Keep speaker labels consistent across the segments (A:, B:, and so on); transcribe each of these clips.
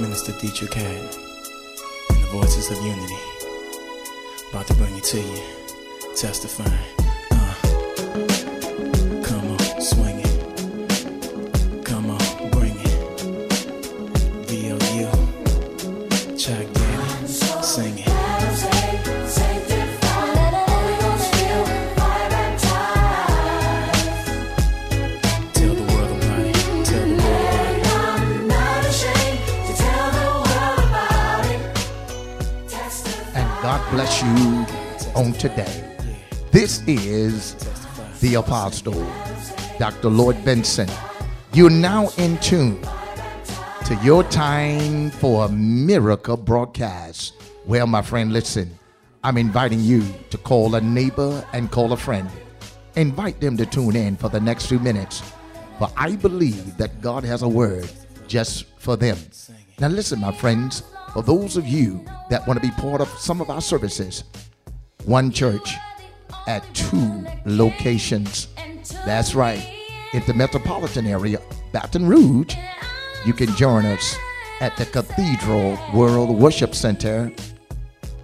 A: Minister Deitrick Haddon and the Voices of Unity. About to bring it to you, testifying. On
B: today. This is the Apostle, Dr. Lloyd Benson. You're now in tune to your time for a miracle broadcast. Well, my friend, listen, I'm inviting you to call a neighbor and call a friend. Invite them to tune in for the next few minutes. For I believe that God has a word just for them. Now, listen, my friends, for those of you that want to be part of some of our services, one church at two locations. That's right. In the metropolitan area, Baton Rouge, you can join us at the Cathedral World Worship Center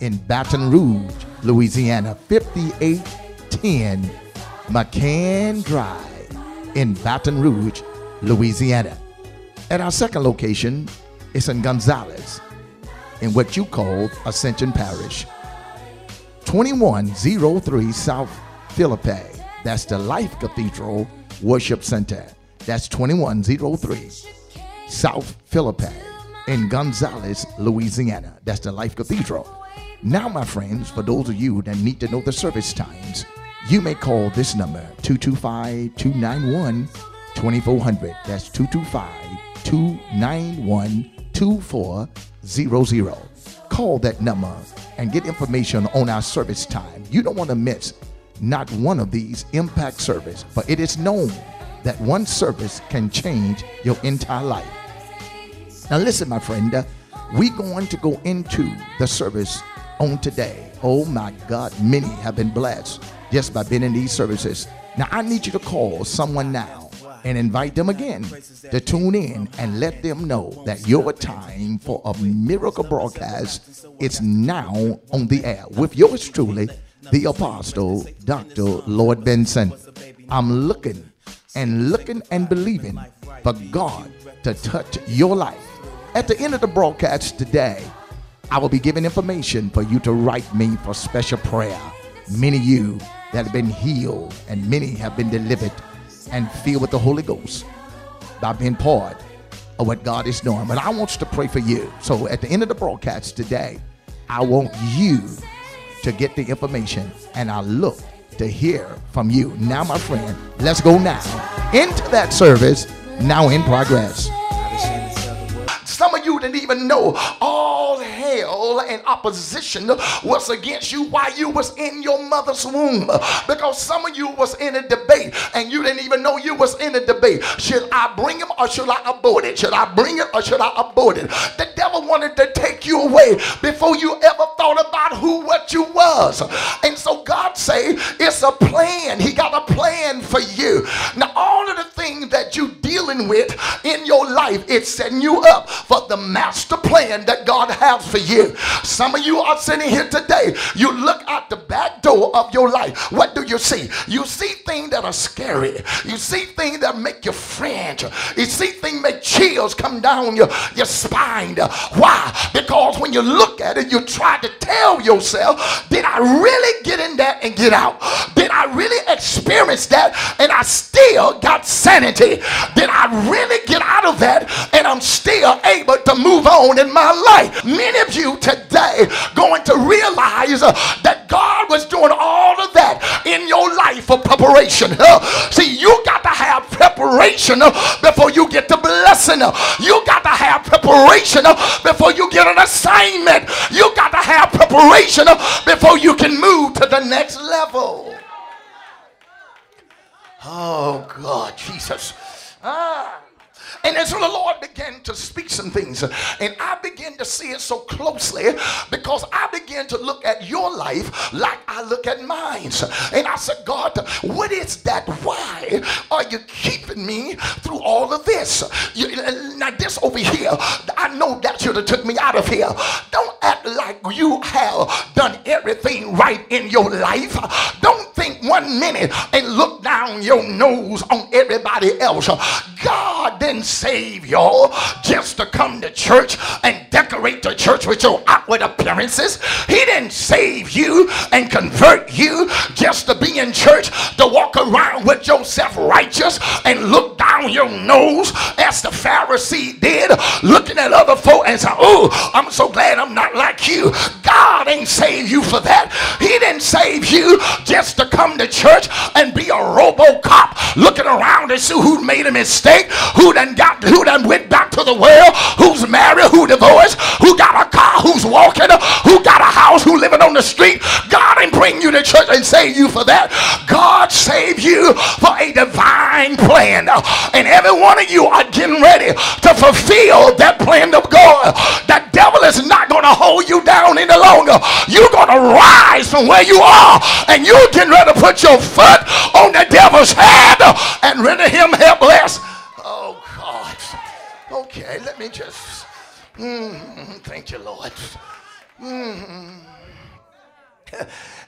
B: in Baton Rouge, Louisiana, 5810 McCann Drive in Baton Rouge, Louisiana. At our second location is in Gonzales, in what you call Ascension Parish. 2103 South Philippi. That's the Life Cathedral Worship Center. That's 2103 South Philippi in Gonzales, Louisiana. That's the Life Cathedral. Now, my friends, for those of you that need to know the service times, you may call this number 225 291 2400. That's 225 291 2400. Call that number and get information on our service time. You don't want to miss not one of these impact service, but it is known that one service can change your entire life. Now, listen, my friend, uh, we going to go into the service on today. Oh my God, many have been blessed just by being in these services. Now, I need you to call someone now and invite them again to tune in and let them know that your time for a miracle broadcast is now on the air with yours truly, the apostle, Dr. Lloyd Benson. I'm looking and looking and believing for God to touch your life. At the end of the broadcast today, I will be giving information for you to write me for special prayer. Many of you that have been healed and many have been delivered and filled with the Holy Ghost by being part of what God is doing. But I want you to pray for you. So at the end of the broadcast today, I want you to get the information and I look to hear from you. Now, my friend, let's go now into that service now in progress. Some of you didn't even know all hell and opposition was against you while you was in your mother's womb. Because some of you was in a debate and you didn't even know you was in a debate. Should I bring him or should I abort it? Should I bring it or should I abort it? The devil wanted to take you away before you ever thought about who what you was. And so God say it's a plan. He got a plan for you. Now all of the things that you dealing with in your life, it's setting you up for the master plan that God has for you. Some of you are sitting here today. You look out the back door of your life. What do you see? You see things that are scary. You see things that make you fringe. You see things make chills come down your, your spine. Why? Because when you look at it, you try to tell yourself, did I really get in that and get out? Did I really experience that and I still got sanity? Did I really get out of that and I'm still able to move on in my life? Many of you today going to realize uh, that God was doing all of that in your life for preparation. Uh, see, you got to have preparation uh, before you get the blessing. Uh, You got to have preparation uh, before you get an assignment. You got to have preparation uh, before you can move to the next level. Oh, God, Jesus. Ah. And as the Lord began to speak some things, and I began to see it so closely because I began to look at your life like I look at mine. And I said, God, what is that? Why are you keeping me through all of this? You, now, this over here, I know that should have took me out of here. Don't act like you have done everything right in your life. Don't think one minute and look down your nose on everybody else. God didn't save y'all just to come to church and decorate the church with your outward appearances. He didn't save you and convert you just to be in church to walk around with yourself righteous and look down your nose as the Pharisee did, looking at other folk and say, Oh, I'm so glad I'm not like you. God ain't saved you for that. He didn't save you just to come to church and be a robocop looking around to see who made a mistake, who done got who done went back to the world, who's married, who divorced, who got a who's walking, who got a house, who living on the street. God ain't bring you to church and save you for that. God saved you for a divine plan. And every one of you are getting ready to fulfill that plan of God. That devil is not going to hold you down any longer. You're going to rise from where you are and you're getting ready to put your foot on the devil's head and render him helpless. Oh, God. Okay, let me just. Mm, thank you, Lord. Mm.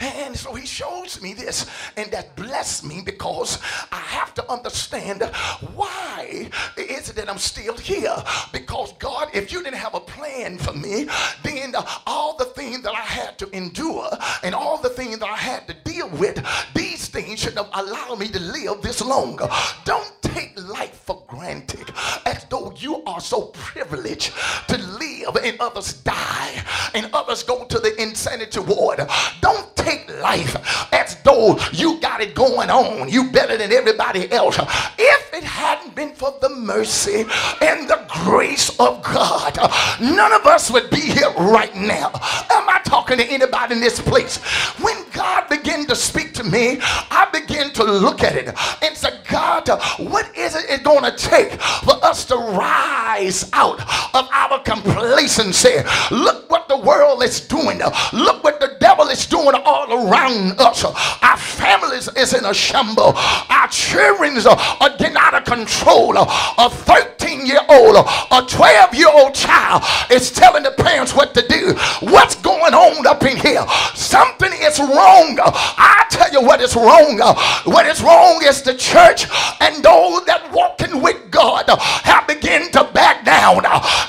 B: And so he shows me this, and that blessed me because I have to understand why is it that I'm still here? Because God, if you didn't have a plan for me, then all the things that I had to endure and all the things that I had to deal with, these things should have allowed me to live this long. Don't take life for granted you are so privileged to live and others die and others go to the insanity ward. Don't take life as though you got it going on. You better than everybody else. If it hadn't been for the mercy and the grace of God, none of us would be here right now. Am I talking to anybody in this place? When God began to speak to me, I began to look at it and say, God, what is it going to take for us to rise out of our complacency? Look what the world is doing. Look what the devil is doing all around us. Our families is in a shamble. Our children are getting out of control. A 13 year old, a 12 year old child is telling the parents what to do. What's going on up in here? Something is wrong. I tell you what is wrong. What is wrong is the church and those that walking with God have begun to back down.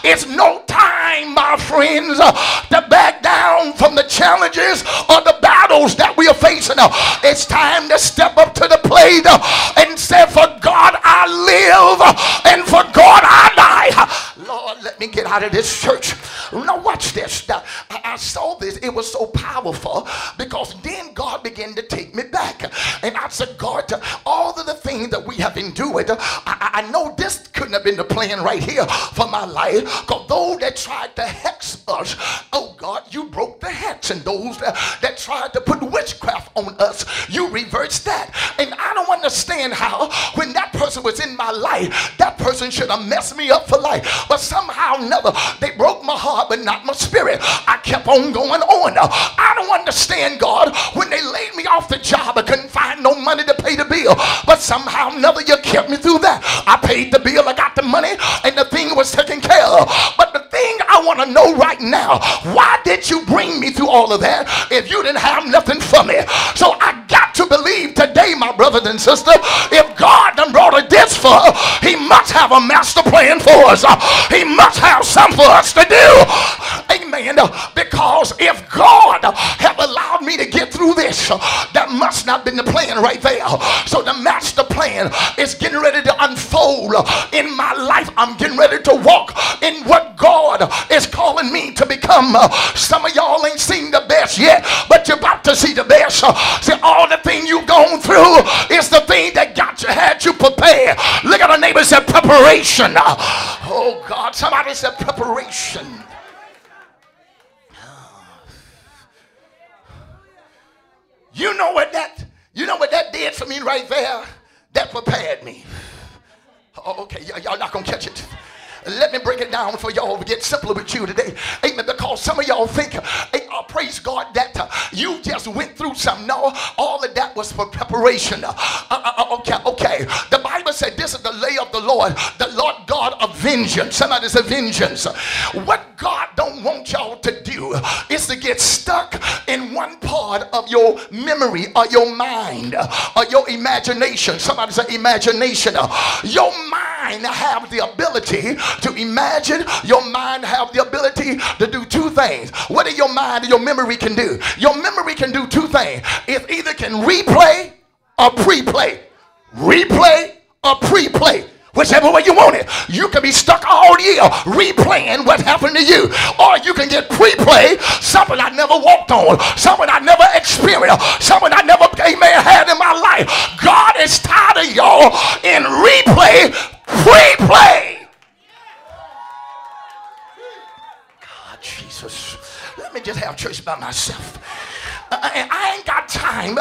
B: It's no time, my friends, to back down from the challenges of the battles that we are facing. Now, it's time to step up to the plate uh, and say, For God I live and for God I die. Lord, let me get out of this church. Now, watch this. Now, I saw this. It was so powerful because then God began to take me back. And I said, God, all of the things that we have endured, I, I know this couldn't have been the plan right here for my life. Because those that tried to hex us, oh God, you broke the hex. And those that, that tried to put witchcraft on us, you reversed that. And I don't understand how, when that person was in my life, that person should have messed me up for life. But somehow never, they broke my heart, but not my spirit. I kept on going on. I don't understand, God, when they laid me off the job, I couldn't find no money to pay the bill. But somehow never you kept me through that. I paid the bill, I got the money, and the thing was taken care of. But the thing I want to know right now, why did you bring me through all of that if you didn't have nothing for me? So I to believe today, my brothers and sisters, if God done brought a this for, he must have a master plan for us. He must have something for us to do. Amen. Because if God have allowed me to get through this, that must not been the plan right there. So the master plan is getting ready to unfold in my life. I'm getting ready to walk in what God is calling me to become. Some of y'all ain't seen the best yet, but you're about to see the best. See, all you, prepare. Look at a neighbor said preparation. Oh God, somebody said preparation. You know what that you know what that did for me right there? That prepared me. Oh, okay, y'all not gonna catch it. Let me break it down for y'all to get simpler with you today. Amen. Because some of y'all think, hey, oh, praise God, that uh, you just went through something. No, all of that was for preparation. Uh, uh, uh, okay, okay. The Bible said this is the lay of the Lord. The Lord God God of vengeance. Somebody say vengeance. What God don't want y'all to do is to get stuck in one part of your memory or your mind or your imagination. Somebody say imagination. Your mind have the ability to imagine. Your mind have the ability to do two things. What do your mind and your memory can do? Your memory can do two things. It either can replay or pre-play. Replay or pre-play. Whichever way you want it. You can be stuck all year replaying what happened to you. Or you can get pre-play something I never walked on, something I never experienced, something I never, amen, had in my life. God is tired of y'all in replay, pre-play. God, Jesus. Let me just have church by myself. Uh, and I ain't got time.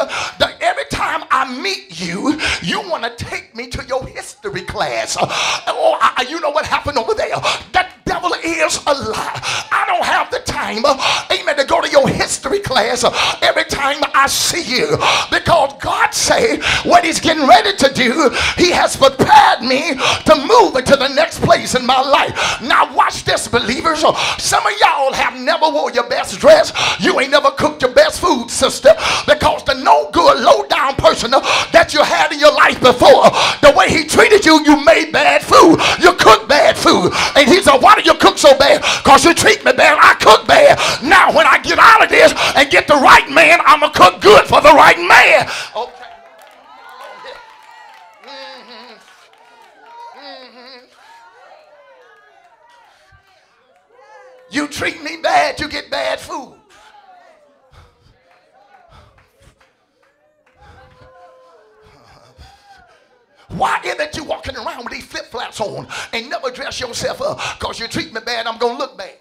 B: Every time I meet you, you want to take me to your history class. Uh, oh, I, you know what happened over there? That devil is a lie. I don't have the time, uh, amen, to go to your history class uh, every time I see you. Because God say what he's getting ready to do, he has prepared me to move into the next place in my life. Now this, believers. Some of y'all have never wore your best dress. You ain't never cooked your best food, sister, because the no good, low down person that you had in your life before, the way he treated you, you made bad food. You cooked bad food. And he said, Why do you cook so bad? Because you treat me bad. I cook bad. Now, when I get out of this and get the right man, I'm going to cook good for the right man. Okay. You treat me bad, you get bad food. Why is it you walking around with these flip flops on and never dress yourself up? Because you treat me bad, I'm going to look bad.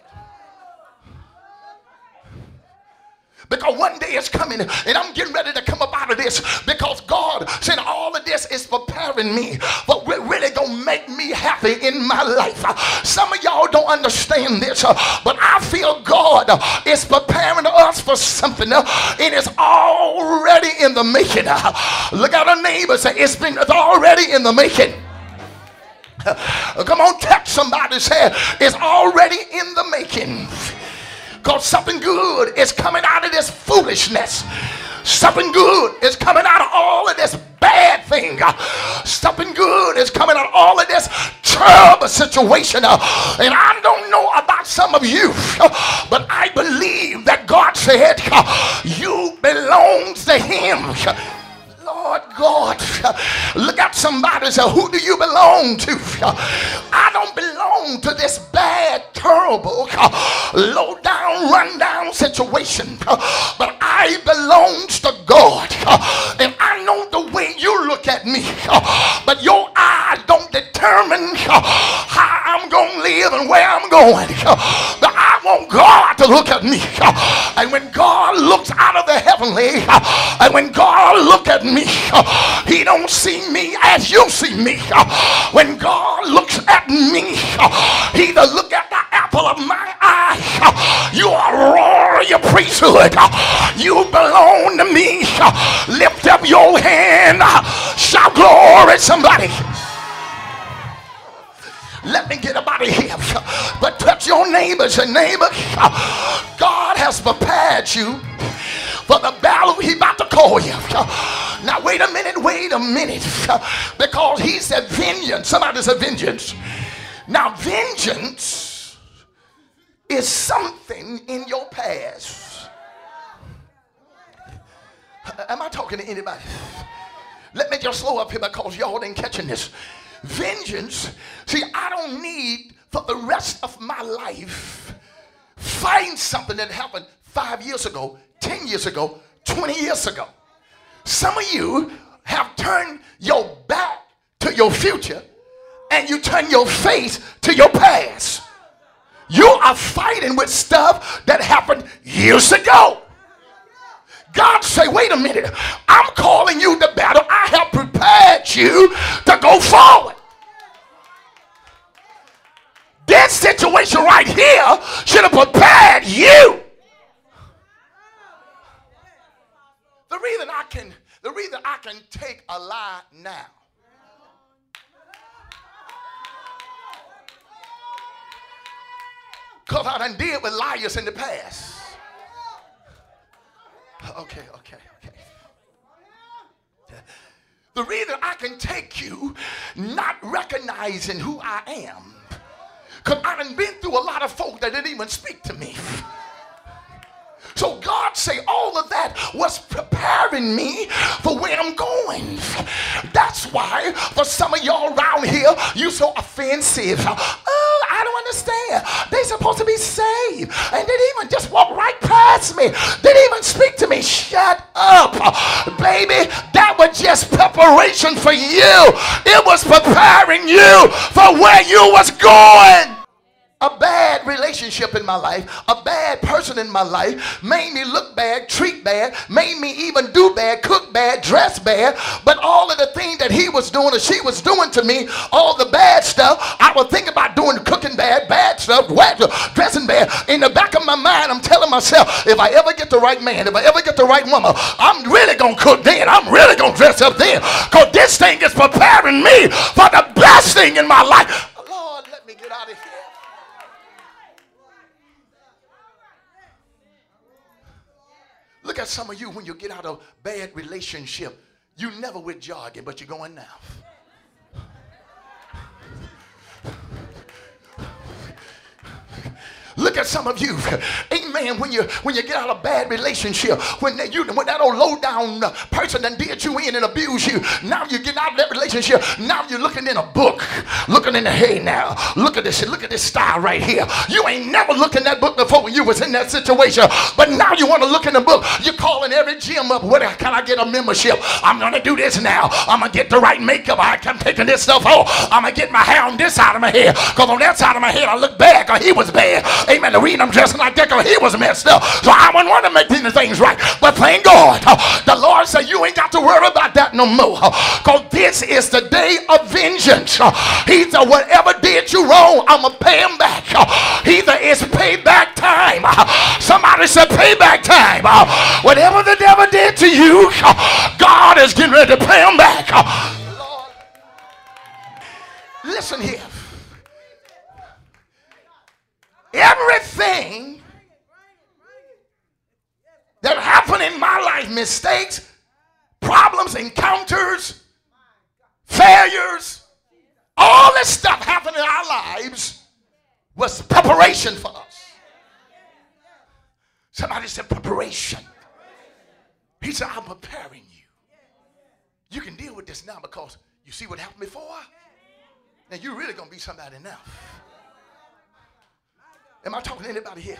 B: Because one day it's coming and I'm getting ready to come up out of this because God said all of this is preparing me but happy in my life. Some of y'all don't understand this but I feel God is preparing us for something. It is already in the making. Look at our neighbor say it's been it's already in the making. Come on, touch somebody's head. it's already in the making. Because something good is coming out of this foolishness. Something good is coming out of all of this bad thing. Something good is coming out of all of this terrible situation. And I don't know about some of you, but I believe that God said, You belong to Him. Lord God, look at somebody and say, Who do you belong to? I don't belong to this bad, terrible, low down, run down situation, but I belong to God. And I know the way you look at me, but your eyes don't determine how I'm going to live and where I'm going. But I want God to look at me. And when God looks out of the heavenly, and when God look at me, he don't see me as you see me. When God looks at me, he does look at the apple of my eye. You are royal priesthood. You belong to me. Lift up your hand. Shout glory, somebody. Let me get up out of here. But touch your neighbors and neighbor. God has prepared you for the battle he about to call you. Now wait a minute, wait a minute. Because he said vengeance. Somebody said vengeance. Now vengeance is something in your past. Am I talking to anybody? Let me just slow up here because y'all ain't catching this. Vengeance, see, I don't need for the rest of my life find something that happened five years ago, 10 years ago, 20 years ago. Some of you have turned your back to your future and you turn your face to your past. You are fighting with stuff that happened years ago. God say, wait a minute, I'm calling you to battle. I have prepared you to go forward. This situation right here should have prepared you. The reason I can, the reason I can take a lie now Because I done deal with liars in the past. Okay, okay, okay. The reason I can take you not recognizing who I am, because I done been through a lot of folk that didn't even speak to me. So God say all of that was preparing me for where I'm going. That's why for some of y'all around here, you so offensive. Understand. They supposed to be saved. And they even just walk right past me. They didn't even speak to me. Shut up. Baby, that was just preparation for you. It was preparing you for where you was going a bad relationship in my life, a bad person in my life, made me look bad, treat bad, made me even do bad, cook bad, dress bad. But all of the things that he was doing or she was doing to me, all the bad stuff, I would think about doing cooking bad, bad stuff, wet, dressing bad. In the back of my mind, I'm telling myself, if I ever get the right man, if I ever get the right woman, I'm really gonna cook then. I'm really gonna dress up then. Because this thing is preparing me for the best thing in my life. Lord, let me get out of here. Look at some of you when you get out of bad relationship. You never with jogging, but you're going now. Look at some of you, amen. When you when you get out of a bad relationship, when they, you when that old low down person that did you in and abused you, now you get out of that relationship. Now you're looking in a book, looking in the hay now. Look at this, look at this style right here. You ain't never looked in that book before when you was in that situation, but now you want to look in the book. You're calling every gym up. Where can I get a membership? I'm gonna do this now. I'm gonna get the right makeup. I, am taking this stuff off. I'm gonna get my hair on this side of my head, cause on that side of my head I look bad, cause he was bad. Amen. The reason I'm dressing like that because he was messed up. So I wouldn't want to make things right. But thank God, uh, the Lord said, You ain't got to worry about that no more. Because uh, this is the day of vengeance. Uh, he said, Whatever did you wrong, I'm going to pay him back. Either it's payback time. Somebody said, Payback time. Whatever the devil did to you, God is getting ready to pay him back. Lord, listen here. Everything that happened in my life, mistakes, problems, encounters, failures, all this stuff happened in our lives was preparation for us. Somebody said preparation. He said, I'm preparing you. You can deal with this now because you see what happened before? Now you're really going to be somebody now. Am I talking to anybody here?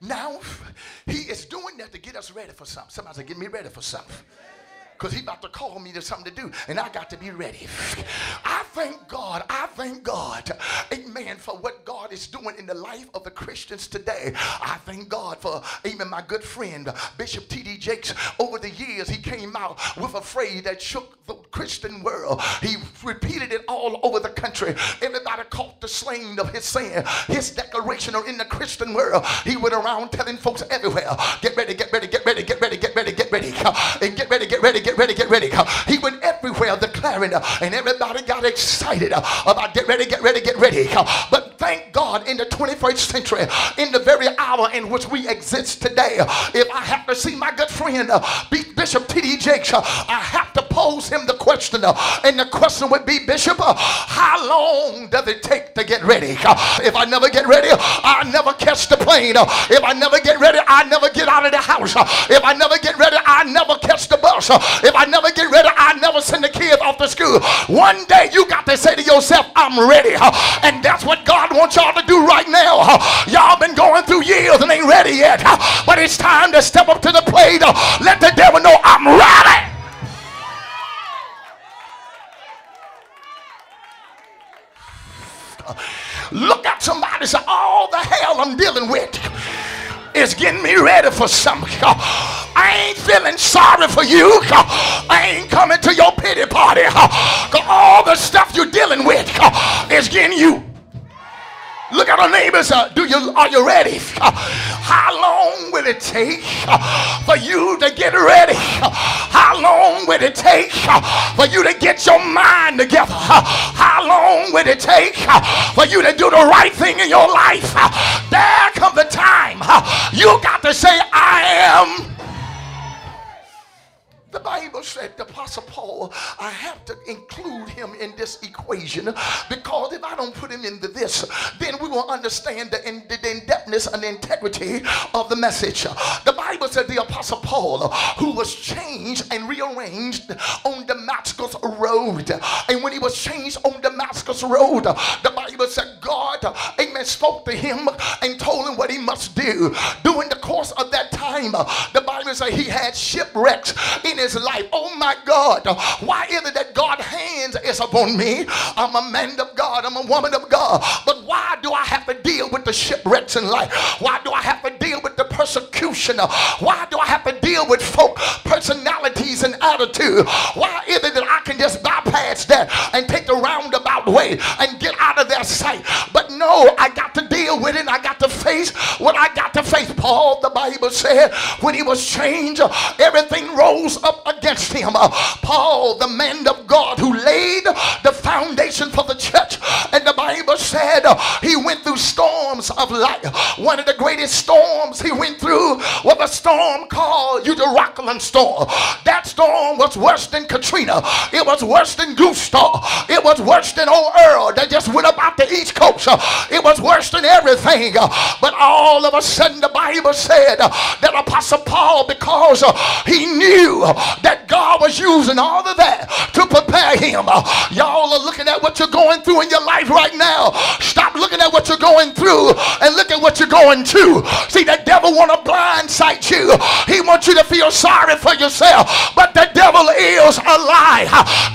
B: Now, he is doing that to get us ready for something. Somebody say, get me ready for something because he's about to call me to something to do, and I got to be ready. I thank God. I thank God. Amen. For what God is doing in the life of the Christians today. I thank God for, even my good friend, Bishop T.D. Jakes. Over the years, he came out with a phrase that shook the Christian world. He repeated it all over the country. Everybody caught the slang of his saying, his declaration are in the Christian world. He went around telling folks everywhere, get ready, get ready, get ready, get ready, get ready, get ready, and get ready, get ready, get ready, get ready. Get ready. He went everywhere declaring, and everybody got excited about get ready, get ready, get ready. But thank God in the 21st century, in the very hour in which we exist today, if I have to see my good friend, Bishop T.D. Jakes, I have to pose him the question. Uh, and the question would be, Bishop, uh, how long does it take to get ready? Uh, if I never get ready, I never catch the plane. If I never get ready, I never get out of the house. If I never get ready, I never catch the bus. If I never get ready, I never send the kids off to school. One day you got to say to yourself, I'm ready. And that's what God wants y'all to do right now. Y'all been going through years and ain't ready yet. But it's time to step up to the plate. Let the devil know I'm ready. Look at somebody say, all the hell I'm dealing with is getting me ready for something. I ain't feeling sorry for you. I neighbors. Uh, do you are you ready? Uh, how long will it take uh, for you to get ready? How long will it take for you to get your mind together? How long will it take for you to do the right thing in your life? there comes the time you got to say, I am the Bible said the Apostle Paul, I have to include him in this equation because if I don't put him into this, then we will understand the, in, the in-depthness and integrity of the message. The Bible said the Apostle Paul, who was changed and rearranged on Damascus Road. And when he was changed on Damascus Road, the Bible said God, amen, spoke to him and told him what he must do. During the course of that time, the Bible said he had shipwrecks in his life. Oh my God, why is it that God's hands is upon me? I'm a man of God, I'm a woman of God, but why do I have to deal with the shipwrecks in life? Why do I have to deal with the persecution? Why do I have to deal with folk personalities and attitude? Why is it that I can just bypass that and take the roundabout way and get out of their sight? But no, I got to deal with it. I got to face what I got to face. Paul, the Bible said, when he was changed, everything rose up against him. Paul, the man of God who laid the foundation for the church, and the Bible said he went through storms of life. One of the greatest storms he went through was a storm called Euroclydon storm. That storm was worse than Katrina. It was worse than Gustav. It was worse than old Earl that just went about the East Coast. It was worse than everything. But all of a sudden, the Bible said that Apostle Paul, because he knew that God was using all of that to prepare him. Y'all are looking at what you're going through in your life right now. Stop looking at what you're going through and look going to. See, the devil want to blindside you. He wants you to feel sorry for yourself. But the devil is a lie.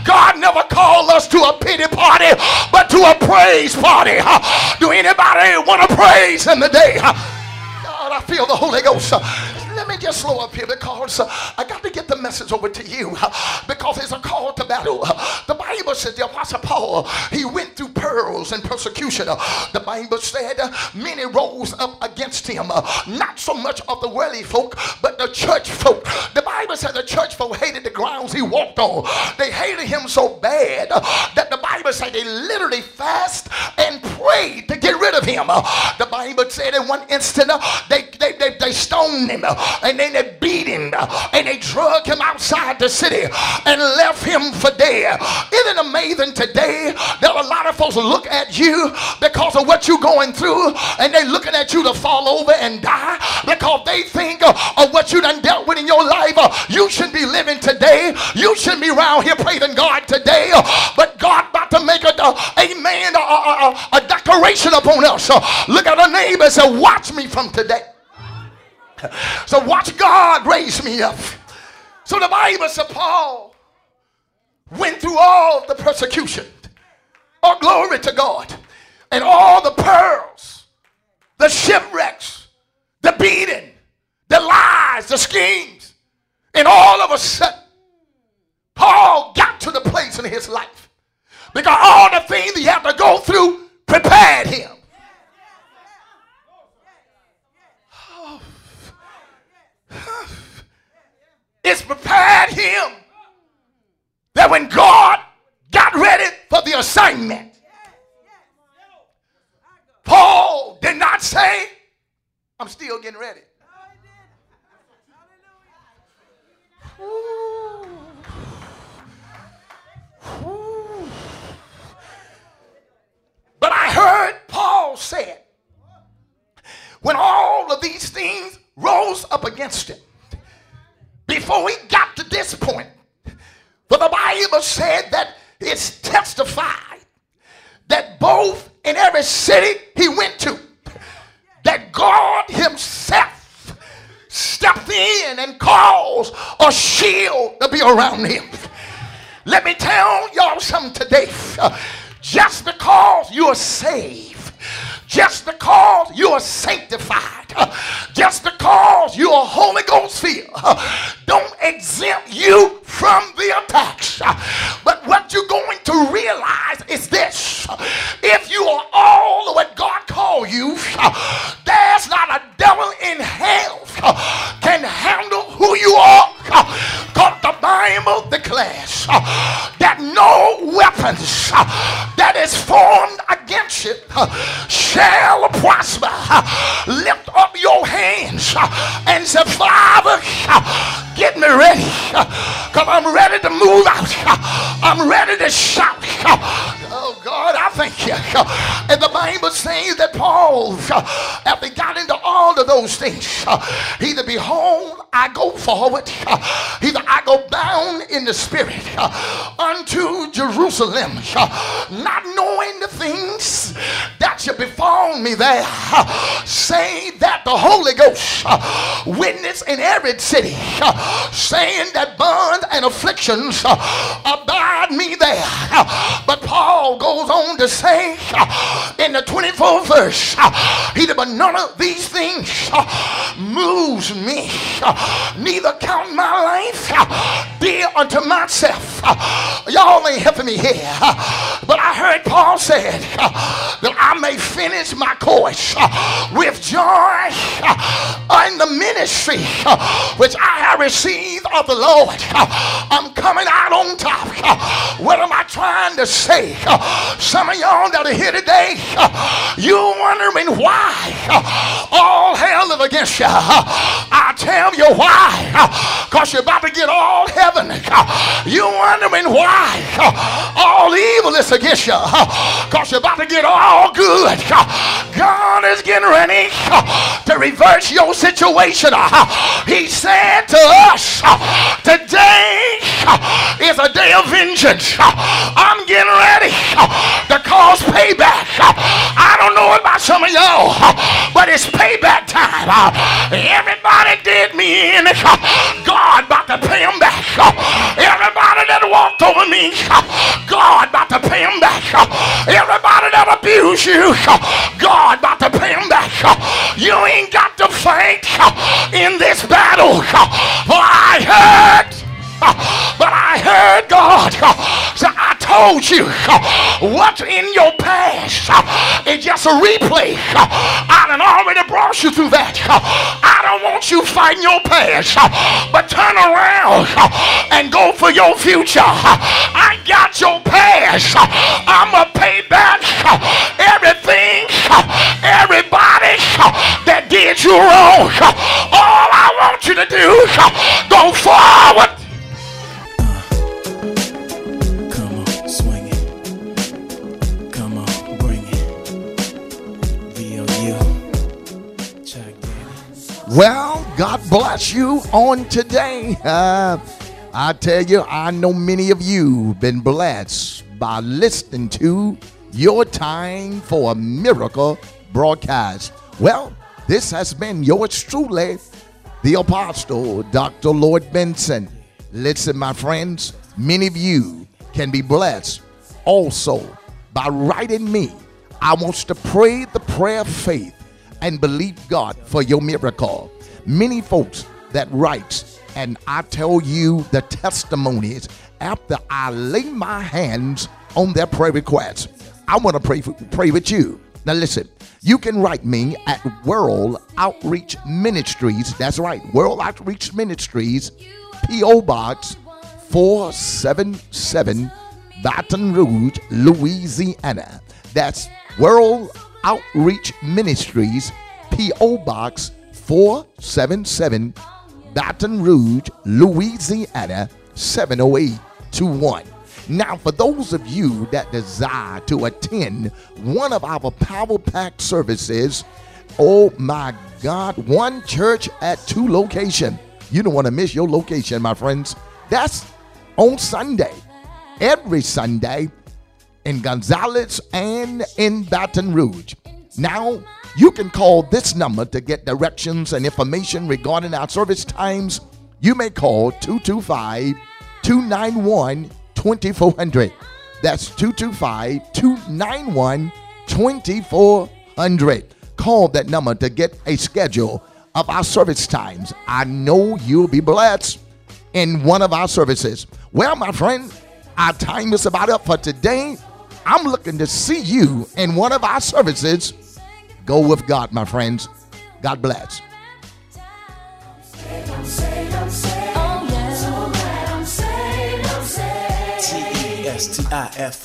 B: God never called us to a pity party, but to a praise party. Do anybody want to praise in the day? God, I feel the Holy Ghost let me just slow up here because uh, I got to get the message over to you uh, because it's a call to battle. Uh, the Bible said the Apostle Paul, he went through pearls and persecution. the Bible said many rose up against him, not so much of the worldly folk, but the church folk. The Bible said the church folk hated the grounds he walked on. They hated him so bad that the Bible said they literally fast and to get rid of him. the Bible said in one instant uh, they, they, they, they stoned him uh, and then they beat him uh, and they drug him outside the city and left him for dead. Isn't it amazing today that a lot of folks look at you because of what you're going through and they're looking at you to fall over and die because they think of what you done dealt with in your life. You shouldn't be living today. You shouldn't be around here praising God today. But God about to make a, amen, a, a, a declaration upon us. Look at our neighbor and say, watch me from today. So watch God raise me up. So the Bible said Paul went through all the persecution. Oh, glory to God. And all the pearls, the shipwrecks, the beating, the lies, the schemes. And all of a sudden, Paul got to the place in his life because all the things he had to go through prepared him. It's prepared him that when God got ready for the assignment, Paul did not say, I'm still getting ready. But things rose up against him, before he got to this point. For the Bible said that it's testified that both in every city he went to, that God himself stepped in and caused a shield to be around him. Let me tell y'all something today. Just because you're saved just because you are sanctified, just because you are Holy Ghost filled, don't exempt you from the attacks. But what you're going to realize is this if you are all what God called you there's not a devil in hell can handle who you are. Uh, because the Bible declares uh, that no weapons uh, that is formed against you shall prosper. Lift up your hands and say, Father, get me ready. Because I'm ready to move out. I'm ready to shout. Oh God, I thank you. And the Bible says that Paul, after he got into all of those things, either behold, I go forward, either I go down in the spirit unto Jerusalem, not knowing the things that shall befall me there. Say that the Holy Ghost witness in every city, saying that bonds and afflictions abide me there. But Paul goes on to say uh, in the 24th verse, uh, either but none of these things uh, moves me, neither count my life dear unto myself. Y'all ain't helping me here, but I heard Paul said that I may finish my course with joy in the ministry which I have received of the Lord. I'm coming out on top. What am I trying to say? Some of y'all that are here today, you wondering why all hell is against you. I tell you why. Because you're about to get all heaven. You wondering why all evil is against you. Because you're about to get all good. God is getting ready to reverse your situation. He said to us, today is a day of vengeance. I'm getting ready to cause payback. I don't know about some of y'all, but it's payback time. Everybody did me in. God about to pay them back. Everybody that walked over me, God about to pay them back. Everybody that abused you, God about to pay them back. You ain't got to fight in this battle. For I heard, but I heard God. Told you what's in your past is just a replay. I done already brought you through that. I don't want you fighting your past, but turn around and go for your future. I got your past. I'ma pay back everything, everybody that did you wrong. All I want you to do, go forward. Well, God bless you on today. Uh, I tell you, I know many of you been blessed by listening to your time for a miracle broadcast. Well, this has been yours truly, the apostle, Dr. Lloyd Benson. Listen, my friends, many of you can be blessed also by writing me. I want to pray the prayer of faith and believe God for your miracle. Many folks that writes, and I tell you the testimonies after I lay my hands on their prayer requests. I want to pray for, pray with you. Now listen, you can write me at World Outreach Ministries. That's right, World Outreach Ministries, P.O. Box 477, Baton Rouge, Louisiana. That's World Outreach Ministries, P.O. Box 477, Baton Rouge, Louisiana 70821. Now, for those of you that desire to attend one of our Power Pack services, oh my God, one church at two location. You don't want to miss your location, my friends. That's on Sunday, every Sunday in Gonzales and in Baton Rouge. Now, you can call this number to get directions and information regarding our service times. You may call 225 291 2400. That's 225 291 2400. Call that number to get a schedule of our service times. I know you'll be blessed in one of our services. Well, my friend, our time is about up for today. I'm looking to see you in one of our services. Go with God, my friends. God bless.
A: T E S T I F